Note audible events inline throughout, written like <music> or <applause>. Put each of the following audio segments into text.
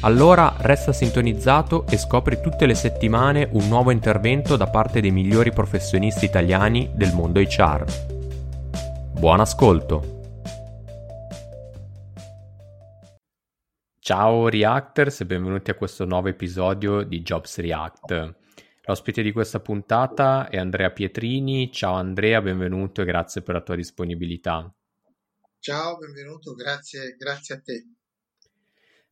Allora resta sintonizzato e scopri tutte le settimane un nuovo intervento da parte dei migliori professionisti italiani del mondo HR. Buon ascolto! Ciao Reactors e benvenuti a questo nuovo episodio di Jobs React. L'ospite di questa puntata è Andrea Pietrini. Ciao Andrea, benvenuto e grazie per la tua disponibilità. Ciao, benvenuto, grazie, grazie a te.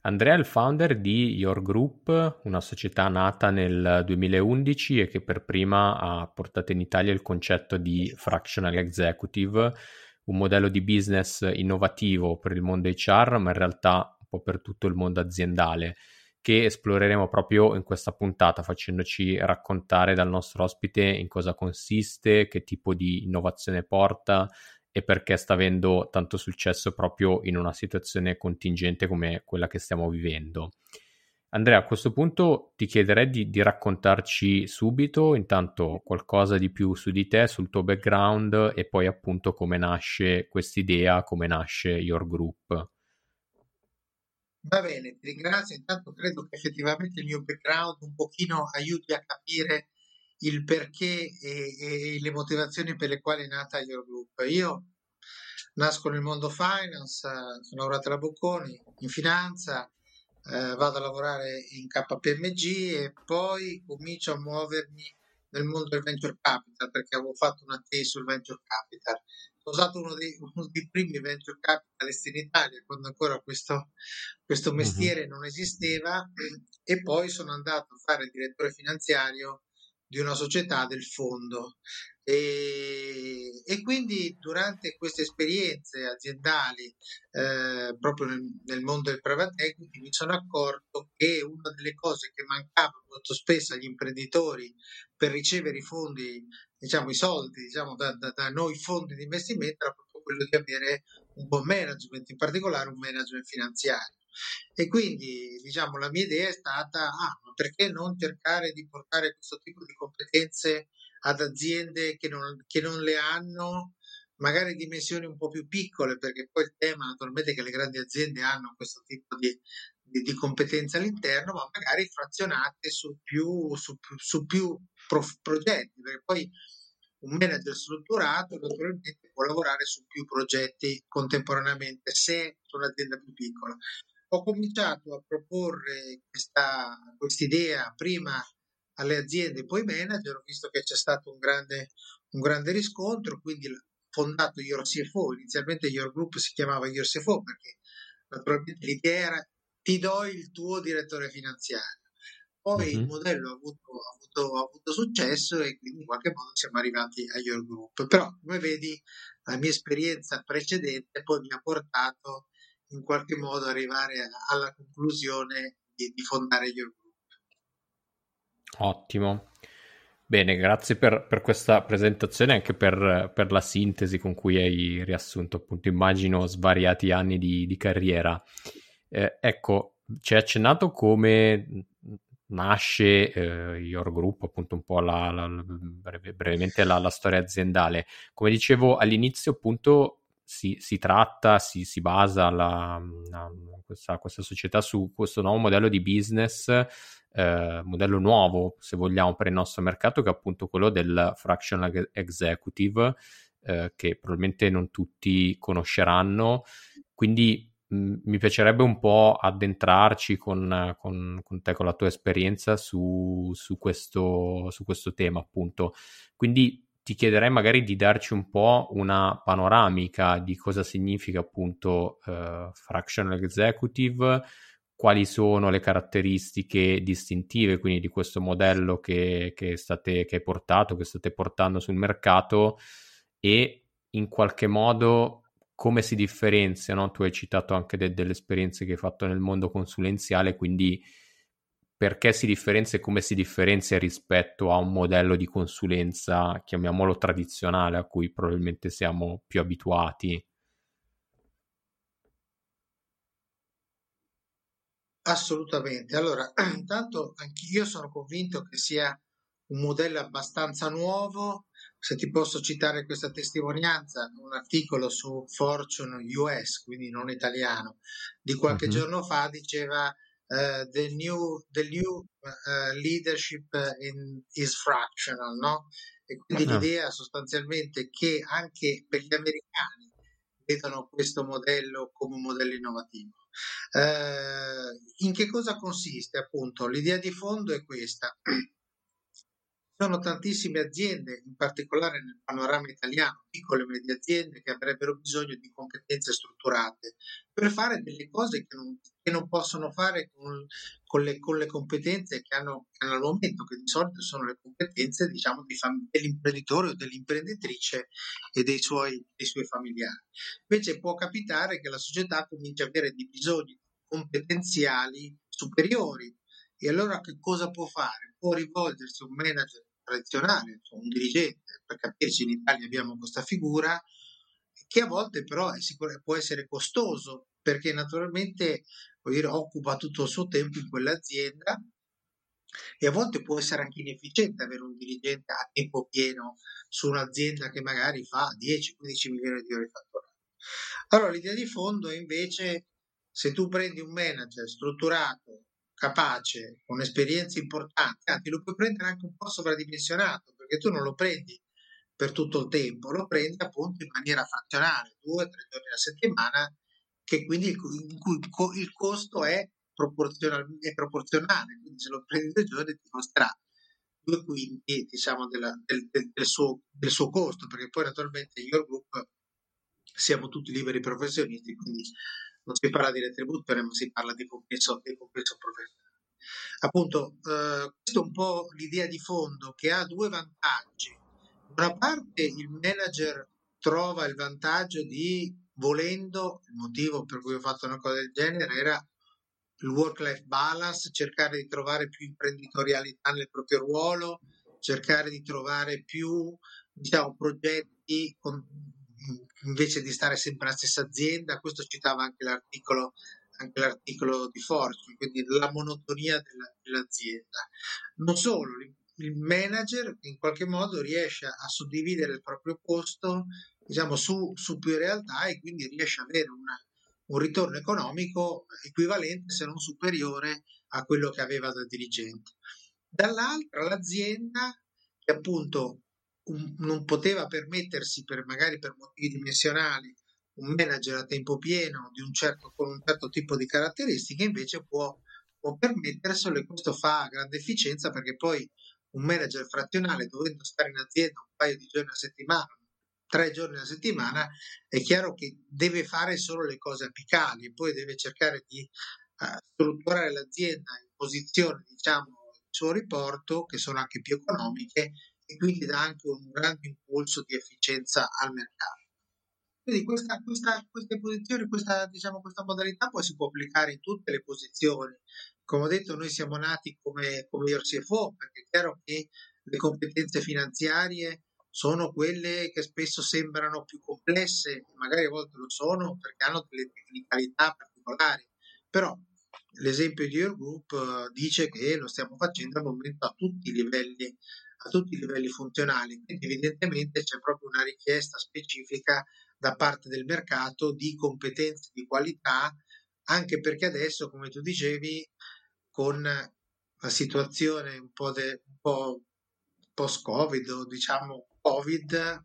Andrea è il founder di Your Group, una società nata nel 2011 e che per prima ha portato in Italia il concetto di fractional executive, un modello di business innovativo per il mondo HR, ma in realtà un po' per tutto il mondo aziendale, che esploreremo proprio in questa puntata facendoci raccontare dal nostro ospite in cosa consiste, che tipo di innovazione porta e perché sta avendo tanto successo proprio in una situazione contingente come quella che stiamo vivendo. Andrea, a questo punto ti chiederei di, di raccontarci subito intanto qualcosa di più su di te, sul tuo background e poi appunto come nasce quest'idea, come nasce Your Group. Va bene, ti ringrazio. Intanto credo che effettivamente il mio background un pochino aiuti a capire il perché e, e, le motivazioni per le quali è nata Your Group. Io nasco nel mondo finance, sono lavorato alla Bocconi in finanza, eh, vado a lavorare in KPMG e poi comincio a muovermi nel mondo del venture capital perché avevo fatto una tesi sul venture capital. Ho usato uno dei, <laughs> uno dei primi venture capitalist in Italia quando ancora questo, questo mestiere mm-hmm. non esisteva e poi sono andato a fare il direttore finanziario di una società del fondo. E, e quindi durante queste esperienze aziendali, eh, proprio nel, nel, mondo del private equity, mi sono accorto che una delle cose che mancava molto spesso agli imprenditori per ricevere i fondi, diciamo i soldi diciamo, da, da, da noi fondi di investimento, era proprio quello di avere un buon management, in particolare un management finanziario. E quindi, diciamo, la mia idea è stata, ah, perché non cercare di portare questo tipo di competenze ad aziende che non, che non le hanno, magari dimensioni un po' più piccole, perché poi il tema naturalmente è che le grandi aziende hanno questo tipo di, di, di competenze all'interno, ma magari frazionate su più, su, su più pro, progetti, perché poi un manager strutturato naturalmente può lavorare su più progetti contemporaneamente se è un'azienda più piccola ho cominciato a proporre questa idea prima alle aziende, poi ai manager, ho visto che c'è stato un grande, un grande riscontro, quindi ho fondato Your CFO, inizialmente Your Group si chiamava Your CFO perché naturalmente l'idea era ti do il tuo direttore finanziario. Poi uh-huh. il modello ha avuto, ha, avuto, ha avuto, successo e quindi in qualche modo siamo arrivati a Your Group. Però, come vedi, la mia esperienza precedente poi mi ha portato in qualche modo arrivare alla conclusione di, di fondare Your Group. Ottimo. Bene, grazie per, per questa presentazione e anche per, per, la sintesi con cui hai riassunto, appunto, immagino svariati anni di, di carriera. Eh, ecco, ci hai accennato come nasce eh, Your Group, appunto un po' la, la, breve, brevemente la, la, storia aziendale. Come dicevo all'inizio, appunto, si, si tratta, si, si basa la, la, questa, questa, società su questo nuovo modello di business, eh, modello nuovo se vogliamo per il nostro mercato, che è appunto quello del fractional executive, eh, che probabilmente non tutti conosceranno. Quindi mi piacerebbe un po' addentrarci con, con, con te, con la tua esperienza su, su, questo, su questo tema, appunto. Quindi ti chiederei magari di darci un po' una panoramica di cosa significa appunto uh, fractional executive, quali sono le caratteristiche distintive quindi di questo modello che, che, state, che hai portato, che state portando sul mercato e in qualche modo come si differenzia, no? tu hai citato anche de- delle esperienze che hai fatto nel mondo consulenziale, quindi perché si differenzia e come si differenzia rispetto a un modello di consulenza, chiamiamolo tradizionale, a cui probabilmente siamo più abituati. Assolutamente. Allora, <clears throat> intanto anch'io sono convinto che sia un modello abbastanza nuovo. Se ti posso citare questa testimonianza, un articolo su Fortune US, quindi non italiano, di qualche mm-hmm. giorno fa diceva uh, the new, the new uh, leadership in, is fractional, no? E quindi uh-huh. l'idea sostanzialmente che anche per gli americani vedono questo modello come un modello innovativo. Eh, in che cosa consiste? Appunto, l'idea di fondo è questa. sono tantissime aziende, in particolare nel panorama italiano, piccole e medie aziende, che avrebbero bisogno di competenze strutturate per fare delle cose che non, che non possono fare con, con, le, con, le, competenze che hanno, che hanno, al momento, che di solito sono le competenze diciamo, di fam- dell'imprenditore o dell'imprenditrice e dei suoi, dei suoi familiari. Invece può capitare che la società cominci a avere dei bisogni competenziali superiori e allora che cosa può fare? Può rivolgersi a un manager tradizionale, un dirigente, per capirci in Italia abbiamo questa figura, che a volte però sicur- può essere costoso perché naturalmente dire, occupa tutto il suo tempo in quell'azienda e a volte può essere anche inefficiente avere un dirigente a tempo pieno su un'azienda che magari fa 10-15 milioni di di fatturato. Allora l'idea di fondo è invece se tu prendi un manager strutturato, capace, con esperienze importanti, anzi lo puoi prendere anche un po' sovradimensionato, perché tu non lo prendi per tutto il tempo, lo prendi appunto in maniera frazionale, due, tre giorni alla settimana, che quindi in cui il costo è, proporzional, è proporzionale, quindi se lo prendi due giorni ti costerà due quinti diciamo, della, del, del, del, suo, del, suo, costo, perché poi naturalmente in Your Group siamo tutti liberi professionisti, quindi non si parla di retribuzione, ma si parla di compenso, di compenso professionale. Appunto, eh, questa è un po' l'idea di fondo che ha due vantaggi. Una parte il manager trova il vantaggio di, volendo, il motivo per cui ho fatto una cosa del genere era il work-life balance, cercare di trovare più imprenditorialità nel proprio ruolo, cercare di trovare più diciamo, progetti con, invece di stare sempre alla stessa azienda, questo citava anche l'articolo, anche l'articolo di Fortune, quindi la monotonia della, dell'azienda. Non solo, il manager in qualche modo riesce a suddividere il proprio costo diciamo, su, su più realtà e quindi riesce ad avere una, un ritorno economico equivalente se non superiore a quello che aveva da dirigente. Dall'altra l'azienda che appunto un, non poteva permettersi, per, magari per motivi dimensionali, un manager a tempo pieno un certo, con un certo tipo di caratteristiche, invece può, può permetterselo e questo fa grande efficienza perché poi un manager frazionale dovendo stare in azienda un paio di giorni a settimana, tre giorni a settimana, è chiaro che deve fare solo le cose apicali e poi deve cercare di uh, strutturare l'azienda in posizioni, diciamo, il suo riporto, che sono anche più economiche e quindi dà anche un grande impulso di efficienza al mercato. Quindi questa, questa, queste posizioni, questa, diciamo, questa modalità poi si può applicare in tutte le posizioni. Come ho detto, noi siamo nati come, come your perché è chiaro che le competenze finanziarie sono quelle che spesso sembrano più complesse, magari a volte lo sono perché hanno delle tecnicalità particolari, però l'esempio di Your Group uh, dice che lo stiamo facendo al momento a tutti i livelli tutti i livelli funzionali. Quindi evidentemente c'è proprio una richiesta specifica da parte del mercato di competenze di qualità, anche perché adesso, come tu dicevi, con la situazione un po', de, un po post-Covid o diciamo Covid,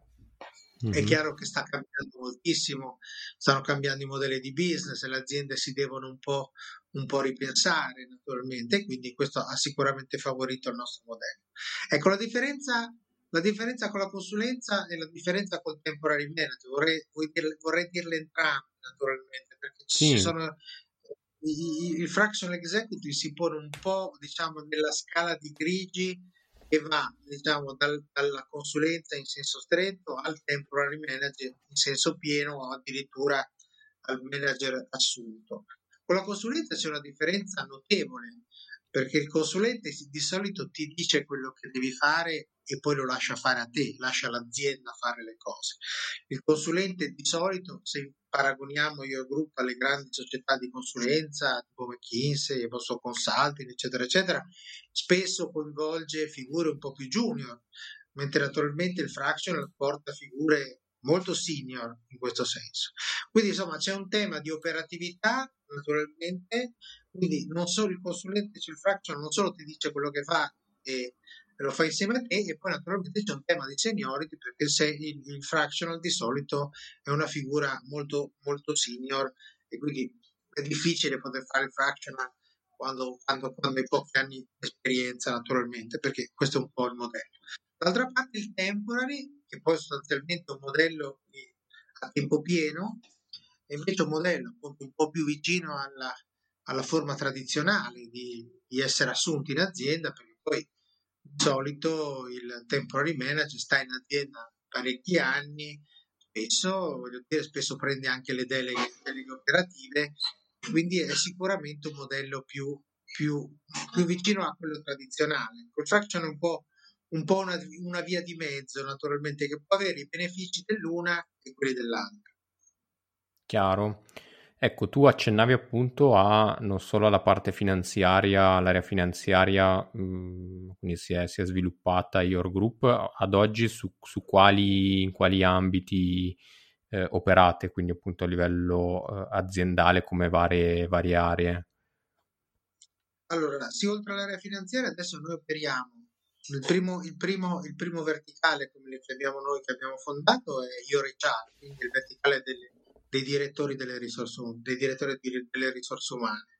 Mm-hmm. È chiaro che sta cambiando moltissimo, stanno cambiando i modelli di business le aziende si devono un po', un po' ripensare naturalmente, quindi questo ha sicuramente favorito il nostro modello. Ecco, la differenza, la differenza con la consulenza e la differenza col temporary manager, vorrei, vorrei dirle entrambe naturalmente, perché sì. ci sono il fractional executive si pone un po' diciamo nella scala di grigi che va diciamo, dal, dalla consulenza in senso stretto al temporary manager in senso pieno o addirittura al manager assunto. Con la consulenza c'è una differenza notevole perché il consulente di solito ti dice quello che devi fare e poi lo lascia fare a te, lascia l'azienda fare le cose. Il consulente di solito, se paragoniamo io gruppo alle grandi società di consulenza tipo McKinsey, Boston Consulting, eccetera, eccetera, spesso coinvolge figure un po' più junior, mentre naturalmente il fractional porta figure molto senior in questo senso. Quindi insomma c'è un tema di operatività naturalmente, quindi non solo il consulente sul fractional non solo ti dice quello che fa e lo fa insieme a te e poi naturalmente c'è un tema di seniority perché se il, il fractional di solito è una figura molto molto senior e quindi è difficile poter fare il fractional quando, quando, quando hai pochi anni di esperienza naturalmente perché questo è un po' il modello. D'altra parte il temporary che poi è sostanzialmente un modello a tempo pieno è invece un modello un po' più vicino alla, alla forma tradizionale di, di essere assunti in azienda perché poi di solito il temporary manager sta in azienda parecchi anni, spesso, dire, spesso prende anche le deleghe, deleghe operative, quindi è sicuramente un modello più, più, più vicino a quello tradizionale. Col fraction è un po', un po una, una via di mezzo, naturalmente, che può avere i benefici dell'una e quelli dell'altra. Chiaro. Ecco, tu accennavi appunto a non solo alla parte finanziaria, l'area finanziaria, mhmm, quindi si è, si è, sviluppata Your Group, ad oggi su, su quali, in quali ambiti eh, operate, quindi appunto a livello eh, aziendale come varie, varie aree? Allora, sì, oltre all'area finanziaria, adesso noi operiamo il primo, il, primo, il primo, verticale, come li chiamiamo noi, che abbiamo fondato, è Your HR, quindi il verticale delle, dei direttori delle risorse, dei direttori delle risorse umane.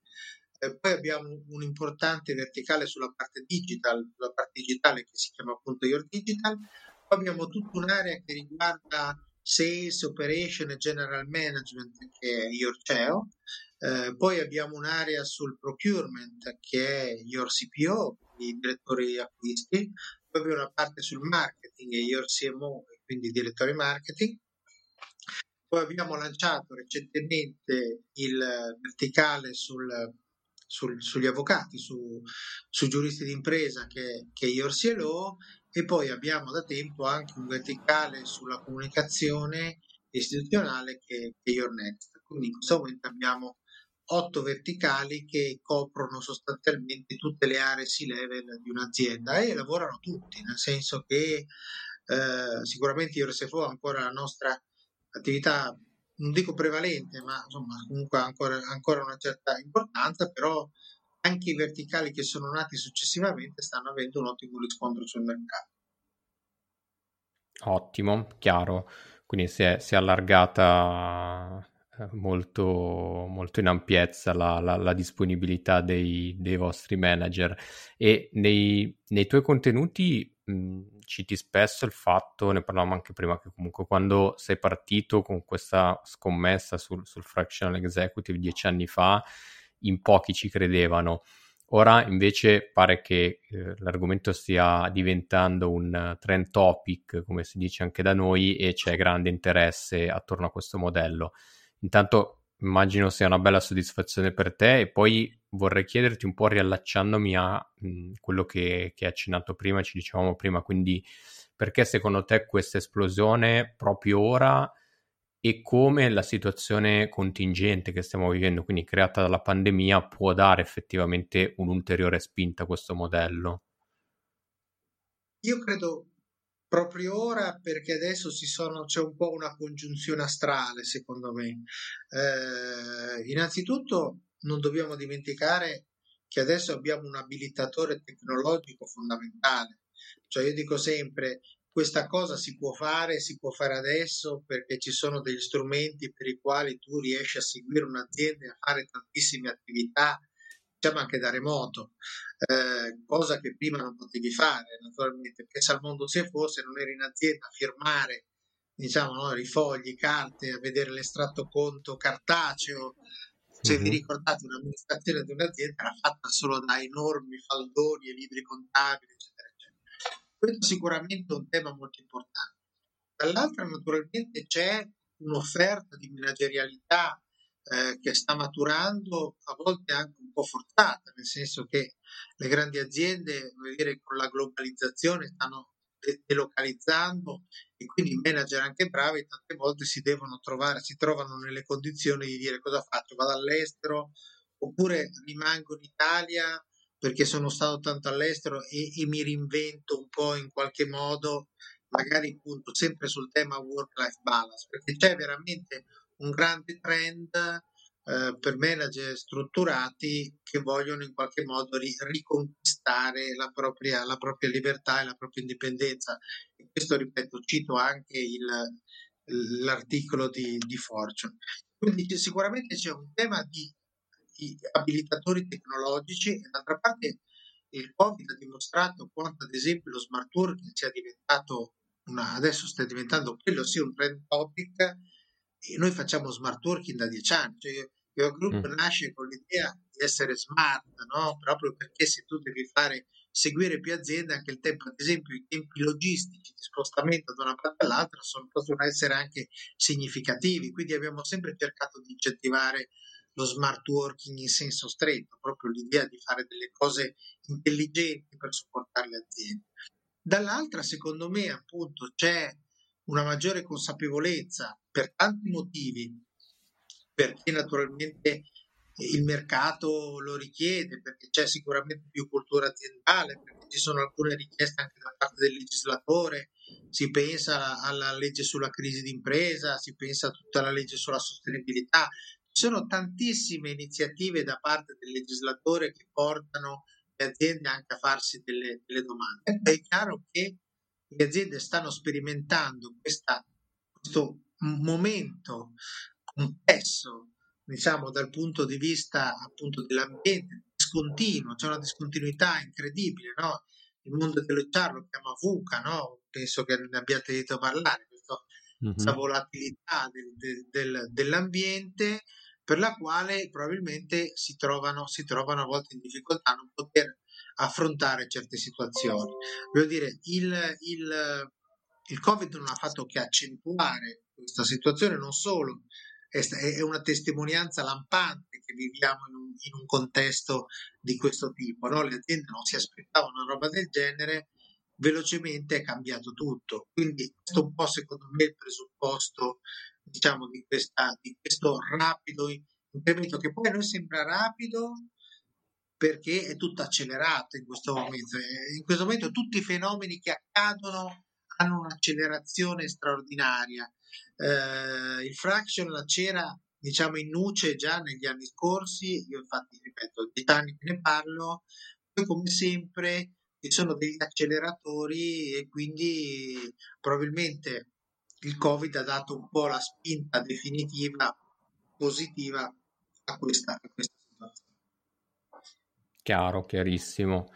Eh, poi abbiamo un importante verticale sulla parte digital, sulla parte digitale che si chiama appunto Your Digital. Poi abbiamo tutta un'area che riguarda Sales, Operation e General Management che è Your CEO. Eh, poi abbiamo un'area sul procurement che è Your CPO, i direttori acquisti. Poi abbiamo una parte sul marketing e Your CMO, quindi direttori marketing poi abbiamo lanciato recentemente il verticale sul, sul, sugli avvocati, su, su, giuristi d'impresa che, che è Yorsielo e poi abbiamo da tempo anche un verticale sulla comunicazione istituzionale che, che è YourNext. Quindi in questo momento abbiamo otto verticali che coprono sostanzialmente tutte le aree C-level di un'azienda e lavorano tutti, nel senso che eh, sicuramente Yorsefo ha ancora la nostra attività, non dico prevalente, ma insomma comunque ancora, ancora una certa importanza, però anche i verticali che sono nati successivamente stanno avendo un ottimo riscontro sul mercato. Ottimo, chiaro. Quindi si è, si è allargata molto, molto in ampiezza la, la, la disponibilità dei, dei, vostri manager e nei, nei tuoi contenuti mh, citi spesso il fatto, ne parlavamo anche prima, che comunque quando sei partito con questa scommessa sul, sul fractional executive dieci anni fa, in pochi ci credevano. Ora invece pare che eh, l'argomento stia diventando un trend topic, come si dice anche da noi, e c'è grande interesse attorno a questo modello. Intanto immagino sia una bella soddisfazione per te e poi vorrei chiederti un po' riallacciandomi a mh, quello che, che hai accennato prima, ci dicevamo prima, quindi perché secondo te questa esplosione proprio ora e come la situazione contingente che stiamo vivendo, quindi creata dalla pandemia, può dare effettivamente un'ulteriore spinta a questo modello? Io credo proprio ora perché adesso sono, c'è un po' una congiunzione astrale, secondo me. Eh, innanzitutto non dobbiamo dimenticare che adesso abbiamo un abilitatore tecnologico fondamentale. Cioè io dico sempre, questa cosa si può fare, si può fare adesso perché ci sono degli strumenti per i quali tu riesci a seguire un'azienda e a fare tantissime attività, diciamo anche da remoto, eh, cosa che prima non potevi fare naturalmente, perché se al mondo se fosse non eri in azienda a firmare diciamo, no, i fogli, carte, a vedere l'estratto conto cartaceo. Se mm-hmm. vi ricordate, un'amministrazione di un'azienda era fatta solo da enormi faldoni e libri contabili, eccetera, eccetera. Questo sicuramente è un tema molto importante. Dall'altra, naturalmente, c'è un'offerta di managerialità eh, che sta maturando, a volte anche un po' forzata, nel senso che le grandi aziende, dire, con la globalizzazione stanno delocalizzando e quindi i manager anche bravi tante volte si devono trovare, si trovano nelle condizioni di dire cosa faccio, vado all'estero oppure rimango in Italia perché sono stato tanto all'estero e, e mi reinvento un po' in qualche modo, magari appunto sempre sul tema work-life balance, perché c'è veramente un grande trend eh, per manager strutturati che vogliono in qualche modo ri- riconquistare la propria, la propria, libertà e la propria indipendenza. E questo, ripeto, cito anche il, l'articolo di, di Fortune. Quindi sicuramente c'è un tema di, di abilitatori tecnologici e d'altra parte il Covid ha dimostrato quanto ad esempio lo smart working sia diventato una, adesso sta diventando quello sia un trend topic e noi facciamo smart working da dieci anni, cioè Your Group mm. nasce con l'idea di essere smart, no? proprio perché se tu devi fare seguire più aziende, anche il tempo, ad esempio, i tempi logistici di spostamento da una parte all'altra sono, possono essere anche significativi. Quindi abbiamo sempre cercato di incentivare lo smart working in senso stretto, proprio l'idea di fare delle cose intelligenti per supportare le aziende. Dall'altra, secondo me, appunto, c'è una maggiore consapevolezza per tanti motivi perché naturalmente il mercato lo richiede, perché c'è sicuramente più cultura aziendale, perché ci sono alcune richieste anche da parte del legislatore, si pensa alla legge sulla crisi d'impresa, si pensa a tutta la legge sulla sostenibilità. Ci sono tantissime iniziative da parte del legislatore che portano le aziende anche a farsi delle, delle domande. È chiaro che le aziende stanno sperimentando questa, questo momento complesso, diciamo, dal punto di vista appunto dell'ambiente, discontinuo, c'è una discontinuità incredibile, no? Il mondo dell'HR lo chiama VUCA, no? Penso che ne abbiate sentito parlare, questo, mm-hmm. questa volatilità del, del, del, dell'ambiente per la quale probabilmente si trovano, si trovano a volte in difficoltà a non poter affrontare certe situazioni. Voglio dire, il, il, il Covid non ha fatto che accentuare questa situazione, non solo è una testimonianza lampante che viviamo in un, in un contesto di questo tipo. No? Le aziende non si aspettavano una roba del genere, velocemente è cambiato tutto. Quindi questo è un po' secondo me il presupposto diciamo, di, questa, di questo rapido incremento che poi a noi sembra rapido perché è tutto accelerato in questo momento. In questo momento tutti i fenomeni che accadono hanno un'accelerazione straordinaria eh, il fraction c'era diciamo in nuce già negli anni scorsi, io infatti ripeto, di anni che ne parlo, poi come sempre ci sono degli acceleratori e quindi probabilmente il Covid ha dato un po' la spinta definitiva positiva a questa, a questa. Chiaro, chiarissimo.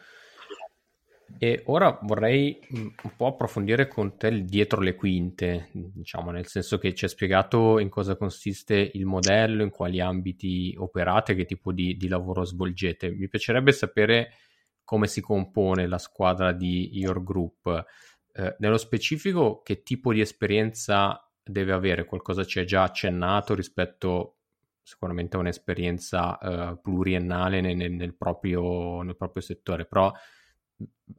E ora vorrei mm, un po' approfondire con te il dietro le quinte, diciamo, nel senso che ci hai spiegato in cosa consiste il modello, in quali ambiti operate, che tipo di, di lavoro svolgete. Mi piacerebbe sapere come si compone la squadra di Your Group. Eh, nello specifico, che tipo di esperienza deve avere? Qualcosa ci hai già accennato rispetto sicuramente a un'esperienza eh, pluriennale nel, nel, proprio, nel proprio settore, però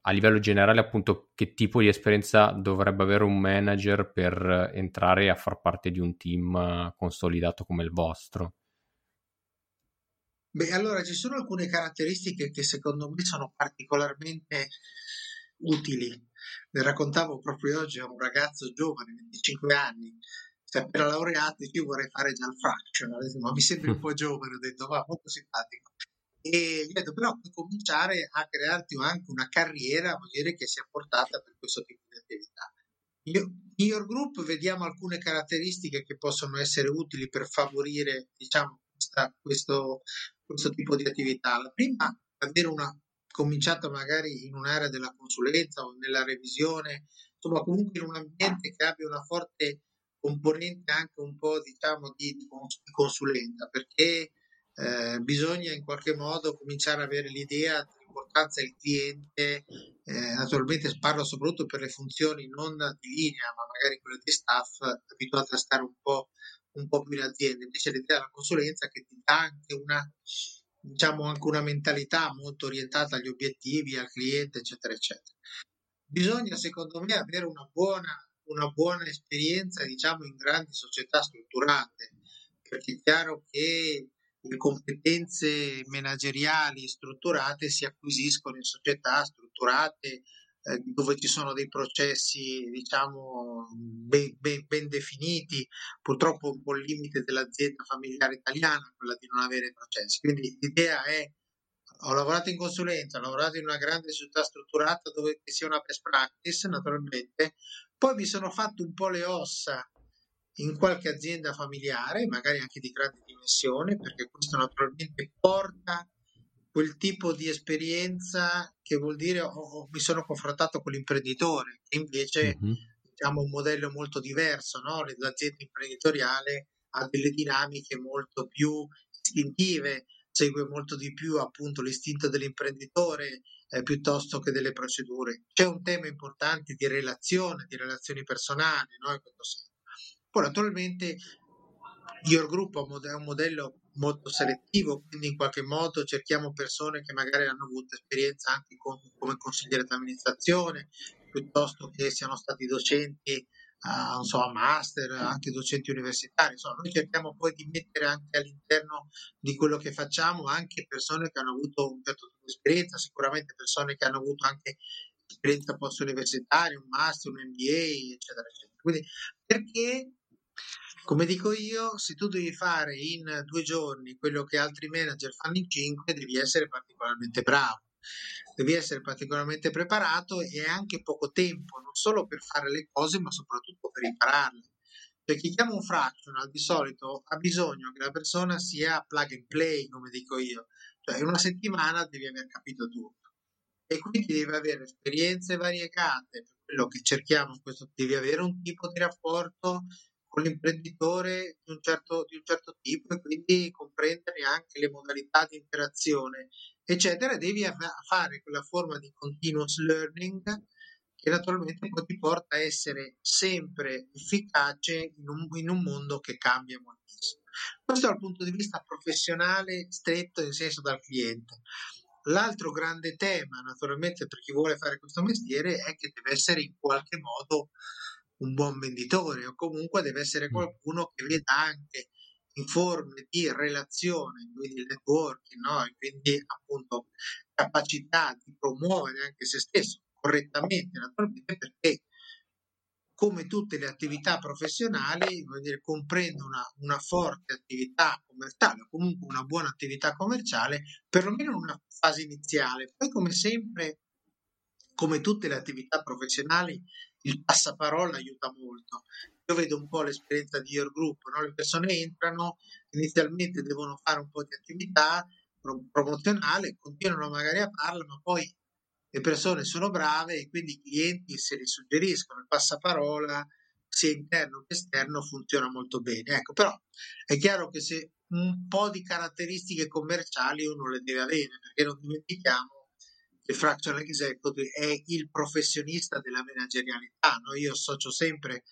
a livello generale, appunto, che tipo di esperienza dovrebbe avere un manager per entrare a far parte di un team consolidato come il vostro? Beh, allora ci sono alcune caratteristiche che secondo me sono particolarmente utili. Ne raccontavo proprio oggi a un ragazzo giovane, 25 anni, si è appena laureato, io vorrei fare già il fractional, ma mi sembra un po' <laughs> giovane, ho detto, va, molto simpatico e gli ho detto però puoi cominciare a crearti anche una carriera vuol dire che sia portata per questo tipo di attività in Your Group vediamo alcune caratteristiche che possono essere utili per favorire diciamo, questa, questo, questo tipo di attività. La prima, avere una cominciata magari in un'area della consulenza o nella revisione, insomma comunque in un ambiente che abbia una forte componente anche un po' diciamo di, di consulenza, perché eh, bisogna in qualche modo cominciare ad avere l'idea dell'importanza del cliente, eh, naturalmente parlo soprattutto per le funzioni non di linea, ma magari quelle di staff abituate a stare un po', un po più in azienda, invece l'idea della consulenza che ti dà anche una diciamo anche una mentalità molto orientata agli obiettivi, al cliente, eccetera, eccetera. Bisogna, secondo me, avere una buona, una buona esperienza, diciamo, in grandi società strutturate, perché è chiaro che le competenze manageriali strutturate si acquisiscono in società strutturate eh, dove ci sono dei processi diciamo ben, ben, ben, definiti purtroppo un po' il limite dell'azienda familiare italiana quella di non avere processi. Quindi l'idea è ho lavorato in consulenza, ho lavorato in una grande società strutturata dove sia una best practice naturalmente poi mi sono fatto un po' le ossa in qualche azienda familiare, magari anche di grande dimensione, perché questo naturalmente porta quel tipo di esperienza che vuol dire oh, oh, mi sono confrontato con l'imprenditore, che invece mm-hmm. diciamo un modello molto diverso, no? l'azienda imprenditoriale ha delle dinamiche molto più istintive, segue molto di più appunto l'istinto dell'imprenditore eh, piuttosto che delle procedure. C'è un tema importante di relazione, di relazioni personali, no? Poi naturalmente Your Group è un modello molto selettivo, quindi in qualche modo cerchiamo persone che magari hanno avuto esperienza anche con, come consigliere d'amministrazione, piuttosto che siano stati docenti a, so, a master, anche docenti universitari. Insomma, noi cerchiamo poi di mettere anche all'interno di quello che facciamo anche persone che hanno avuto un certo tipo di esperienza, sicuramente persone che hanno avuto anche esperienza post-universitaria, un master, un MBA, eccetera, eccetera. Quindi perché come dico io, se tu devi fare in due giorni quello che altri manager fanno in cinque, devi essere particolarmente bravo, devi essere particolarmente preparato e anche poco tempo, non solo per fare le cose, ma soprattutto per impararle. Cioè, chi chiama un fractional di solito ha bisogno che la persona sia plug and play, come dico io, cioè in una settimana devi aver capito tutto. E quindi devi avere esperienze variegate, per quello che cerchiamo, questo, devi avere un tipo di rapporto con l'imprenditore di un, certo, di un certo tipo e quindi comprendere anche le modalità di interazione, eccetera. Devi fare quella forma di continuous learning che naturalmente poi ti porta a essere sempre efficace in un, in un mondo che cambia moltissimo. Questo dal punto di vista professionale stretto, in senso dal cliente. L'altro grande tema, naturalmente, per chi vuole fare questo mestiere è che deve essere in qualche modo un buon venditore o comunque deve essere qualcuno che veda anche in forme di relazione, quindi networking, no? e quindi appunto capacità di promuovere anche se stesso correttamente, naturalmente, perché come tutte le attività professionali, dire, comprende una, una, forte attività commerciale o comunque una buona attività commerciale, perlomeno in una fase iniziale. Poi, come sempre, come tutte le attività professionali, il passaparola aiuta molto. Io vedo un po' l'esperienza di Your Group, no? le persone entrano, inizialmente devono fare un po' di attività promozionale, continuano magari a parlare, ma poi le persone sono brave e quindi i clienti se li suggeriscono, il passaparola sia interno che esterno funziona molto bene. Ecco, però è chiaro che se un po' di caratteristiche commerciali uno le deve avere, perché non dimentichiamo il fractional executive è il professionista della managerialità. No? Io associo sempre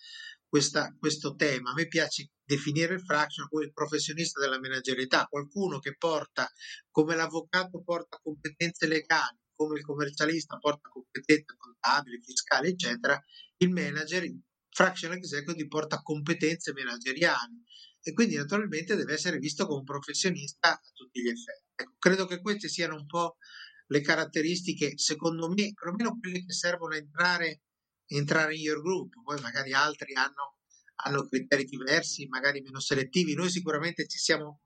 questa, questo tema. A me piace definire il fractional come il professionista della managerialità, qualcuno che porta, come l'avvocato porta competenze legali, come il commercialista porta competenze contabili, fiscali, eccetera, il manager, il fractional executive porta competenze manageriali e quindi naturalmente deve essere visto come un professionista a tutti gli effetti. Ecco, credo che queste siano un po' le caratteristiche, secondo me, perlomeno quelle che servono a entrare, entrare in your group, poi magari altri hanno, hanno criteri diversi, magari meno selettivi. Noi sicuramente ci siamo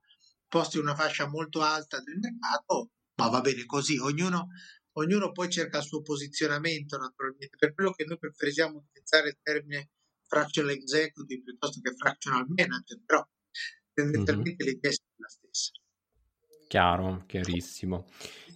posti una fascia molto alta del mercato, ma va bene così, ognuno, ognuno poi cerca il suo posizionamento naturalmente, per quello che noi preferiamo utilizzare il termine fractional executive piuttosto che fractional manager, però tendenzialmente mm-hmm. l'idea è la stessa. Chiaro, chiarissimo.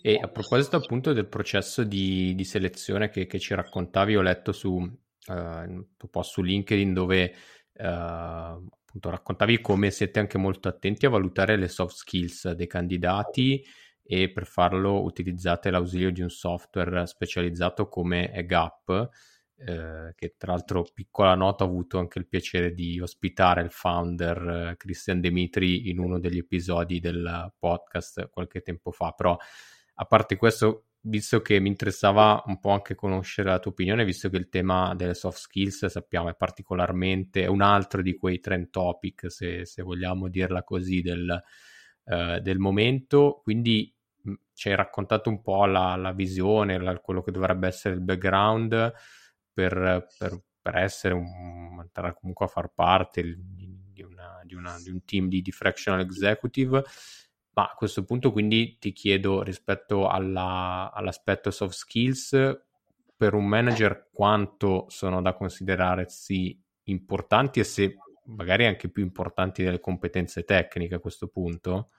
E a proposito appunto del processo di, di selezione che, che, ci raccontavi, ho letto su uh, un po' su LinkedIn dove uh, appunto raccontavi come siete anche molto attenti a valutare le soft skills dei candidati e per farlo utilizzate l'ausilio di un software specializzato come EGAP eh, che tra l'altro piccola nota ho avuto anche il piacere di ospitare il founder eh, Christian Dimitri in uno degli episodi del podcast qualche tempo fa, però a parte questo visto che mi interessava un po' anche conoscere la tua opinione, visto che il tema delle soft skills sappiamo è particolarmente, è un altro di quei trend topic, se, se vogliamo dirla così, del, uh, del momento, quindi ci hai raccontato un po' la, la visione, la, quello che dovrebbe essere il background, per, per, per essere un, entrare comunque a far parte di, una, di, una, di un team di, di, fractional executive. Ma a questo punto quindi ti chiedo rispetto alla, all'aspetto soft skills, per un manager quanto sono da considerarsi importanti e se magari anche più importanti delle competenze tecniche a questo punto?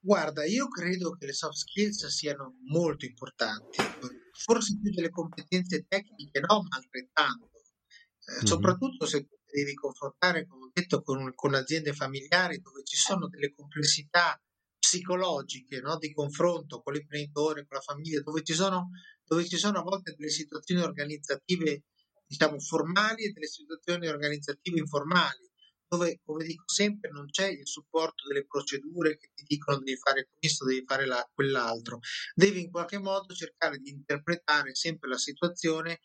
Guarda, io credo che le soft skills siano molto importanti forse più delle competenze tecniche, no, ma altrettanto. Eh, mm-hmm. Soprattutto se devi confrontare, come ho detto, con, con, aziende familiari dove ci sono delle complessità psicologiche no, di confronto con l'imprenditore, con la famiglia, dove ci, sono, dove ci sono a volte delle situazioni organizzative, diciamo, formali e delle situazioni organizzative informali dove, come dico sempre, non c'è il supporto delle procedure che ti dicono devi fare questo, devi fare la, quell'altro. Devi in qualche modo cercare di interpretare sempre la situazione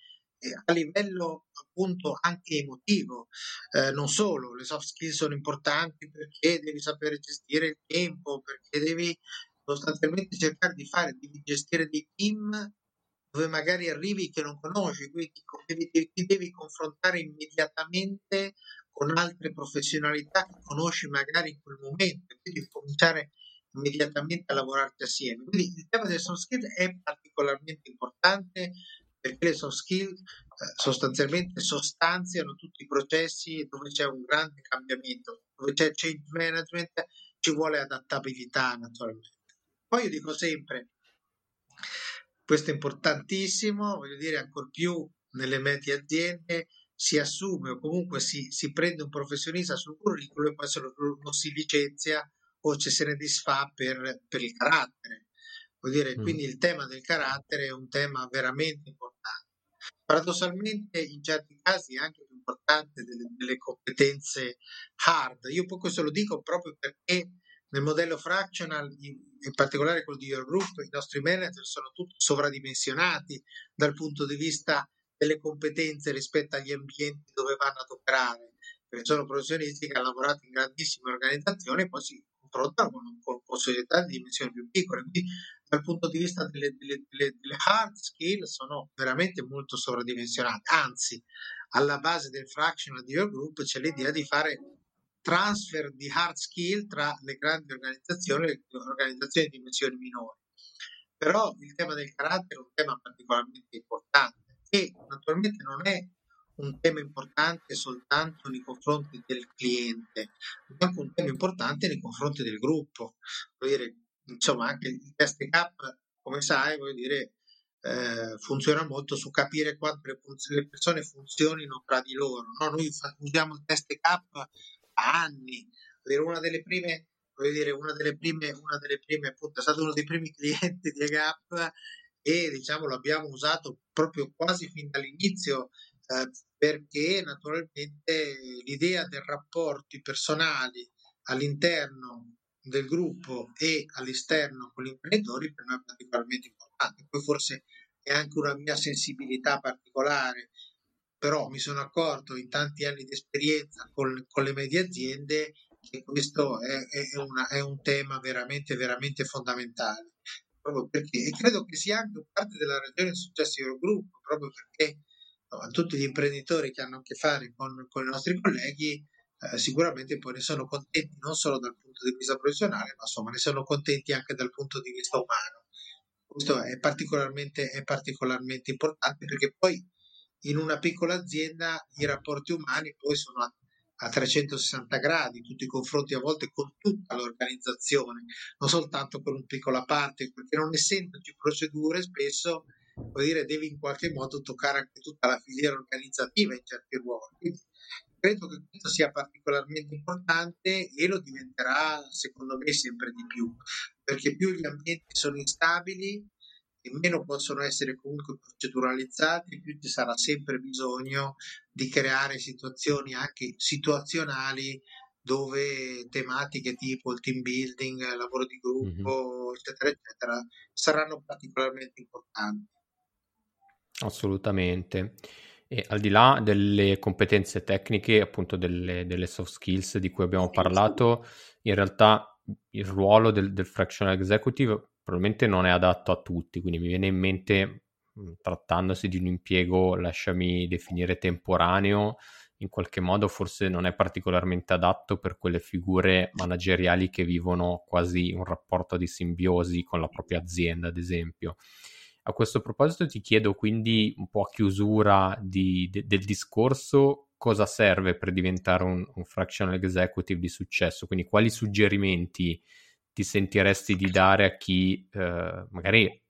a livello appunto anche emotivo. Eh, non solo, le soft skills sono importanti perché devi sapere gestire il tempo, perché devi sostanzialmente cercare di fare, devi gestire dei team dove magari arrivi che non conosci, quindi ti devi, devi confrontare immediatamente con altre professionalità che conosci magari in quel momento, quindi cominciare immediatamente a lavorarti assieme. Quindi il tema delle soft skills è particolarmente importante perché le soft skills eh, sostanzialmente sostanziano tutti i processi dove c'è un grande cambiamento, dove c'è change management, ci vuole adattabilità naturalmente. Poi io dico sempre, questo è importantissimo, voglio dire ancora più nelle medie aziende, si assume o comunque si, si prende un professionista sul curriculum e poi se lo, lo si licenzia o se ne disfa per, per il carattere. Vuol dire, mm. quindi il tema del carattere è un tema veramente importante. Paradossalmente, in certi casi è anche più importante delle, delle competenze hard. Io poi questo lo dico proprio perché nel modello fractional, in particolare quello di Your Group, i nostri manager sono tutti sovradimensionati dal punto di vista delle competenze rispetto agli ambienti dove vanno ad operare, perché sono professionisti che hanno lavorato in grandissime organizzazioni e poi si confrontano con, con, con società di dimensioni più piccole. Quindi dal punto di vista delle, delle, delle, delle hard skill sono veramente molto sovradimensionate. Anzi, alla base del fractional di Your Group c'è l'idea di fare transfer di hard skill tra le grandi organizzazioni e le organizzazioni di dimensioni minori. Però il tema del carattere è un tema particolarmente importante che naturalmente non è un tema importante soltanto nei confronti del cliente, ma anche un tema importante nei confronti del gruppo. Vuol dire, insomma, anche il test cap, come sai, vuol dire, eh, funziona molto su capire quanto le, le persone funzionino tra di loro. No? Noi fa- usiamo il test cap da anni. Una delle prime, voglio dire, una delle prime, una delle prime, appunto, è stato uno dei primi <laughs> clienti di Gap e diciamo lo abbiamo usato proprio quasi fin dall'inizio eh, perché naturalmente l'idea dei rapporti personali all'interno del gruppo e all'esterno con gli imprenditori per noi è particolarmente importante. Poi forse è anche una mia sensibilità particolare, però mi sono accorto in tanti anni di esperienza con, con le medie aziende che questo è, è, una, è un tema veramente, veramente fondamentale proprio perché, e credo che sia anche parte della ragione del successo del gruppo, proprio perché no, tutti gli imprenditori che hanno a che fare con, con i nostri colleghi eh, sicuramente poi ne sono contenti non solo dal punto di vista professionale, ma insomma ne sono contenti anche dal punto di vista umano. Questo è particolarmente, è particolarmente importante perché poi in una piccola azienda i rapporti umani poi sono a, a 360 gradi, tutti i confronti a volte con tutta l'organizzazione, non soltanto con una piccola parte, perché non essendoci procedure spesso vuol dire devi in qualche modo toccare anche tutta la filiera organizzativa in certi ruoli. Quindi credo che questo sia particolarmente importante e lo diventerà secondo me sempre di più, perché più gli ambienti sono instabili e meno possono essere comunque proceduralizzati, più ci sarà sempre bisogno di creare situazioni anche situazionali dove tematiche tipo il team building, il lavoro di gruppo, mm-hmm. eccetera, eccetera, saranno particolarmente importanti. Assolutamente. E al di là delle competenze tecniche, appunto delle, delle soft skills di cui abbiamo parlato, in realtà il ruolo del, del fractional executive probabilmente non è adatto a tutti, quindi mi viene in mente, trattandosi di un impiego, lasciami definire temporaneo, in qualche modo forse non è particolarmente adatto per quelle figure manageriali che vivono quasi un rapporto di simbiosi con la propria azienda, ad esempio. A questo proposito ti chiedo quindi un po' a chiusura di, de, del discorso cosa serve per diventare un, un, fractional executive di successo, quindi quali suggerimenti ti sentiresti di dare a chi eh, magari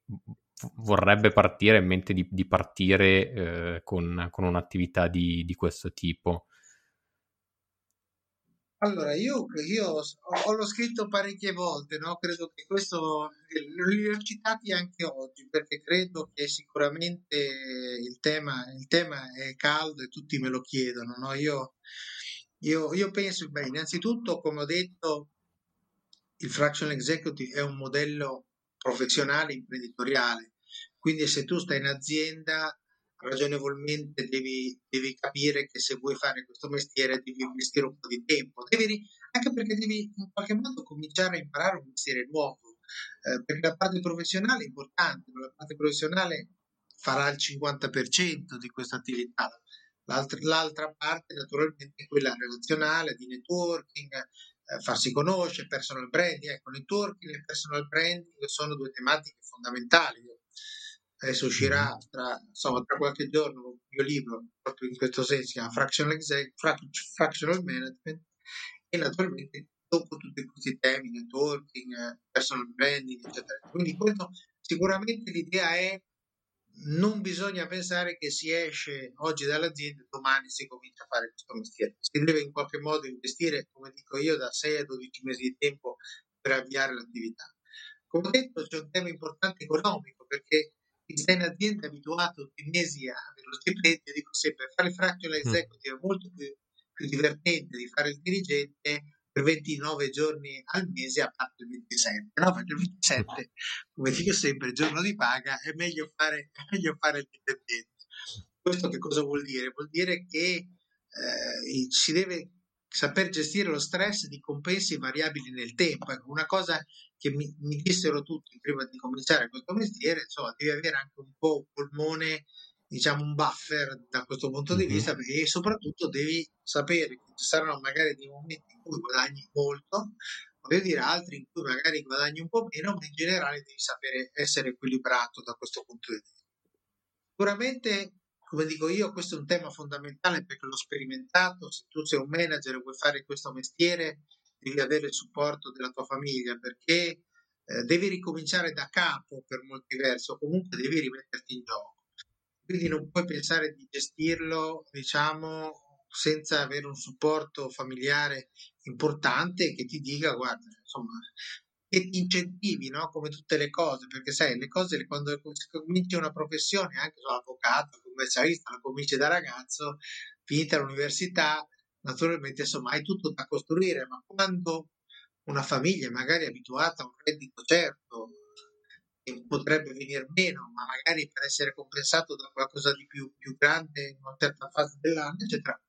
vorrebbe partire in mente di, di partire eh, con, con, un'attività di, di questo tipo? Allora, io, io ho, ho, l'ho scritto parecchie volte, no? credo che questo li ho citati anche oggi perché credo che sicuramente il tema, il tema è caldo e tutti me lo chiedono. No? Io, io, io penso, beh, innanzitutto, come ho detto, il fractional executive è un modello professionale imprenditoriale, quindi se tu stai in azienda ragionevolmente devi, devi, capire che se vuoi fare questo mestiere devi investire un po' di tempo, devi, anche perché devi in qualche modo cominciare a imparare un mestiere nuovo, eh, perché la parte professionale è importante, la parte professionale farà il 50% di questa attività. L'altra, l'altra parte naturalmente è quella relazionale, di networking, eh, farsi conoscere, personal branding. Ecco, networking e personal branding sono due tematiche fondamentali adesso uscirà tra, insomma, tra qualche giorno un mio libro proprio in questo senso, si chiama Fractional, Exec, Fractional Management e naturalmente dopo tutti questi temi, networking, personal branding, eccetera. Quindi questo sicuramente l'idea è non bisogna pensare che si esce oggi dall'azienda e domani si comincia a fare questo mestiere. Si deve in qualche modo investire, come dico io, da 6 a 12 mesi di tempo per avviare l'attività. Come ho detto, c'è un tema importante economico perché chi sta in azienda abituato tutti i mesi a lo stipendio, dico sempre, fare il fractional mm. executive è molto più, più divertente di fare il dirigente per 29 giorni al mese a parte il 27, no? Perché il 27, <laughs> come dico sempre, il giorno di paga, è meglio fare, è meglio fare il dipendente. Questo che cosa vuol dire? Vuol dire che eh, si deve saper gestire lo stress di compensi variabili nel tempo. Ecco, una cosa che mi, mi, dissero tutti prima di cominciare questo mestiere, insomma, devi avere anche un po' un polmone, diciamo un buffer da questo punto di vista, e soprattutto devi sapere che ci saranno magari dei momenti in cui guadagni molto, voglio dire altri in cui magari guadagni un po' meno, ma in generale devi sapere essere equilibrato da questo punto di vista. Sicuramente come dico io, questo è un tema fondamentale perché l'ho sperimentato. Se tu sei un manager e vuoi fare questo mestiere, devi avere il supporto della tua famiglia perché eh, devi ricominciare da capo per molti versi o comunque devi rimetterti in gioco. Quindi non puoi pensare di gestirlo, diciamo, senza avere un supporto familiare importante che ti dica, guarda, insomma, che ti incentivi, no? come tutte le cose, perché sai, le cose quando cominci una professione, anche l'avvocato, commercialista, lo cominci da ragazzo, finita l'università, naturalmente insomma hai tutto da costruire, ma quando una famiglia magari abituata a un reddito certo, che potrebbe venire meno, ma magari per essere compensato da qualcosa di più, più grande in una certa fase dell'anno, eccetera,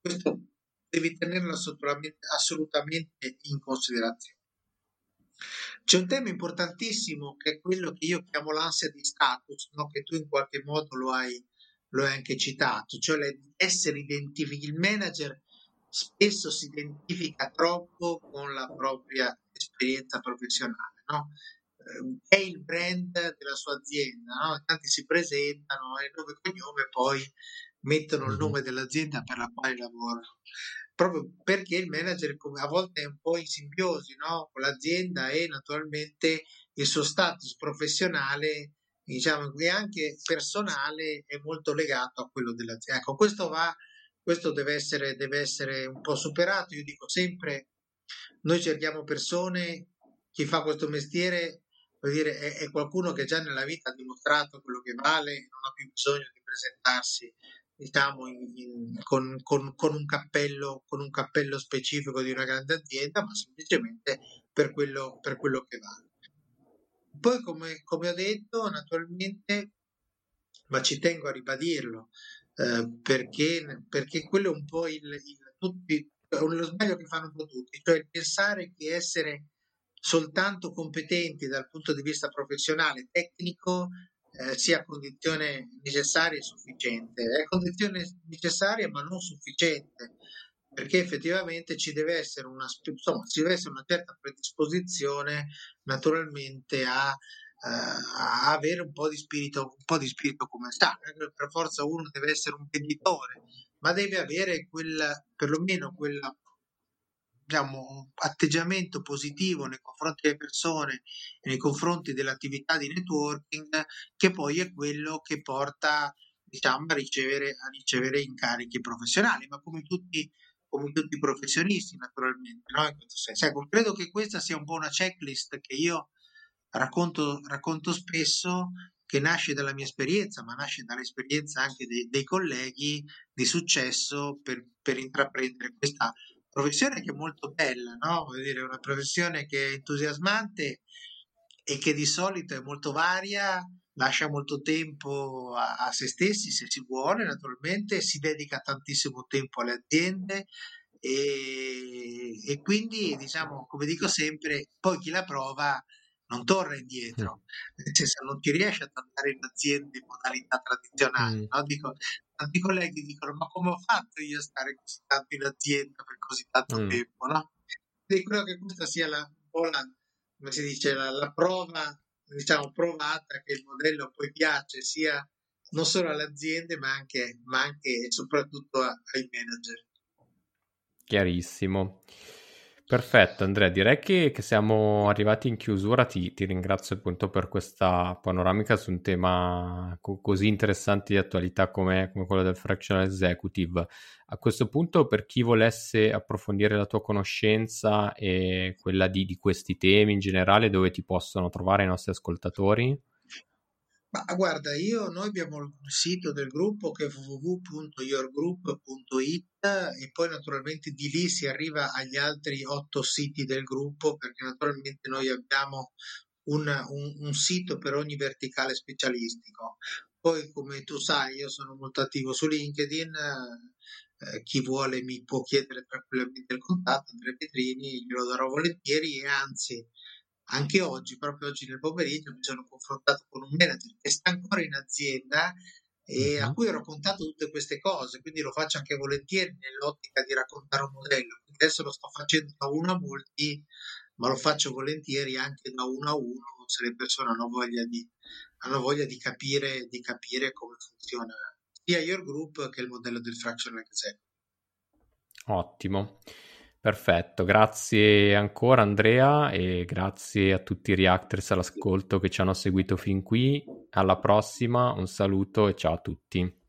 questo devi tenerlo assolutamente, in considerazione. C'è un tema importantissimo che è quello che io chiamo l'ansia di status, no? che tu in qualche modo lo hai, lo hai anche citato, cioè essere. Il manager spesso si identifica troppo con la propria esperienza professionale, no? è il brand della sua azienda, no? tanti si presentano e nome e cognome poi mettono il nome dell'azienda per la quale lavorano proprio perché il manager a volte è un po' in simbiosi no? con l'azienda e naturalmente il suo status professionale diciamo, e anche personale è molto legato a quello dell'azienda. Ecco, questo va, questo deve essere, deve essere un po' superato. Io dico sempre, noi cerchiamo persone, chi fa questo mestiere dire, è, è, qualcuno che già nella vita ha dimostrato quello che vale, non ha più bisogno di presentarsi diciamo, in, in, con, con, con, un cappello, con un cappello specifico di una grande azienda, ma semplicemente per quello, per quello che vale. Poi, come, come, ho detto, naturalmente, ma ci tengo a ribadirlo, eh, perché, perché quello è un po' il, il tutti, lo sbaglio che fanno un po' tutti, cioè pensare che essere soltanto competenti dal punto di vista professionale, tecnico, eh, sia condizione necessaria e sufficiente. È condizione necessaria ma non sufficiente, perché effettivamente ci deve essere una, insomma, ci deve essere una certa predisposizione naturalmente a, a avere un po' di spirito, un po' di spirito come sta. Per forza uno deve essere un venditore, ma deve avere quella, perlomeno quella diciamo, atteggiamento positivo nei confronti delle persone nei confronti dell'attività di networking, che poi è quello che porta diciamo, a, ricevere, a ricevere incarichi professionali, ma come tutti, come tutti i professionisti naturalmente. No? In questo senso. Ecco, credo che questa sia un po' una checklist che io racconto, racconto spesso che nasce dalla mia esperienza, ma nasce dall'esperienza anche dei, dei colleghi di successo per, per intraprendere questa professione che è molto bella, no? Dire, una professione che è entusiasmante e che di solito è molto varia, lascia molto tempo a, a se stessi se si vuole, naturalmente, si dedica tantissimo tempo alle aziende e, e quindi, diciamo, come dico sempre, poi chi la prova non torna indietro, nel senso non ti riesce ad andare in aziende in modalità tradizionale, mm. no? Dico, tanti colleghi dicono ma come ho fatto io a stare così tanto in azienda per così tanto mm. tempo, no? Quindi credo che questa sia la, la come si dice, la, la prova, diciamo, provata che il modello poi piace sia non solo alle aziende ma anche, ma anche e soprattutto ai manager. Chiarissimo. Perfetto Andrea, direi che, che siamo arrivati in chiusura, ti, ti, ringrazio appunto per questa panoramica su un tema co- così interessante di attualità come, come, quello del fractional executive. A questo punto per chi volesse approfondire la tua conoscenza e quella di, di questi temi in generale, dove ti possono trovare i nostri ascoltatori? Ma guarda, io, noi abbiamo il sito del gruppo che è www.yourgroup.it e poi naturalmente di lì si arriva agli altri otto siti del gruppo perché naturalmente noi abbiamo un, un, un sito per ogni verticale specialistico. Poi come tu sai io sono molto attivo su LinkedIn, eh, chi vuole mi può chiedere tranquillamente il contatto, Andrea Petrini, glielo darò volentieri e anzi anche oggi, proprio oggi nel pomeriggio, mi sono confrontato con un manager che sta ancora in azienda e a cui ho raccontato tutte queste cose, quindi lo faccio anche volentieri nell'ottica di raccontare un modello. Adesso lo sto facendo da uno a molti, ma lo faccio volentieri anche da uno a uno se le persone hanno voglia di, hanno voglia di, capire, di capire come funziona sia Your Group che il modello del fractional executive. Ottimo. Perfetto, grazie ancora Andrea e grazie a tutti i reactors all'ascolto che ci hanno seguito fin qui. Alla prossima, un saluto e ciao a tutti.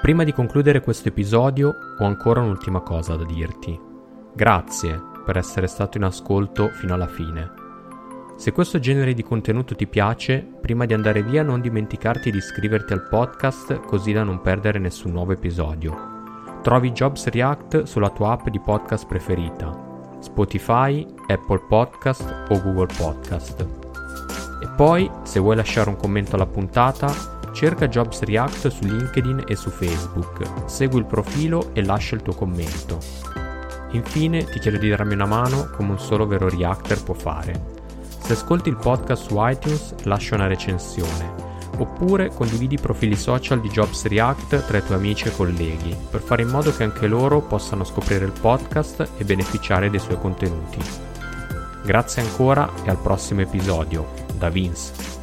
Prima di concludere questo episodio ho ancora un'ultima cosa da dirti. Grazie per essere stato in ascolto fino alla fine. Se questo genere di contenuto ti piace, prima di andare via non dimenticarti di iscriverti al podcast così da non perdere nessun nuovo episodio. Trovi Jobs React sulla tua app di podcast preferita, Spotify, Apple Podcast o Google Podcast. E poi, se vuoi lasciare un commento alla puntata, cerca Jobs React su LinkedIn e su Facebook, segui il profilo e lascia il tuo commento. Infine ti chiedo di darmi una mano come un solo vero Reactor può fare. Se ascolti il podcast su iTunes, lascia una recensione oppure condividi i profili social di Jobs React tra i tuoi amici e colleghi, per fare in modo che anche loro possano scoprire il podcast e beneficiare dei suoi contenuti. Grazie ancora e al prossimo episodio. Da Vince.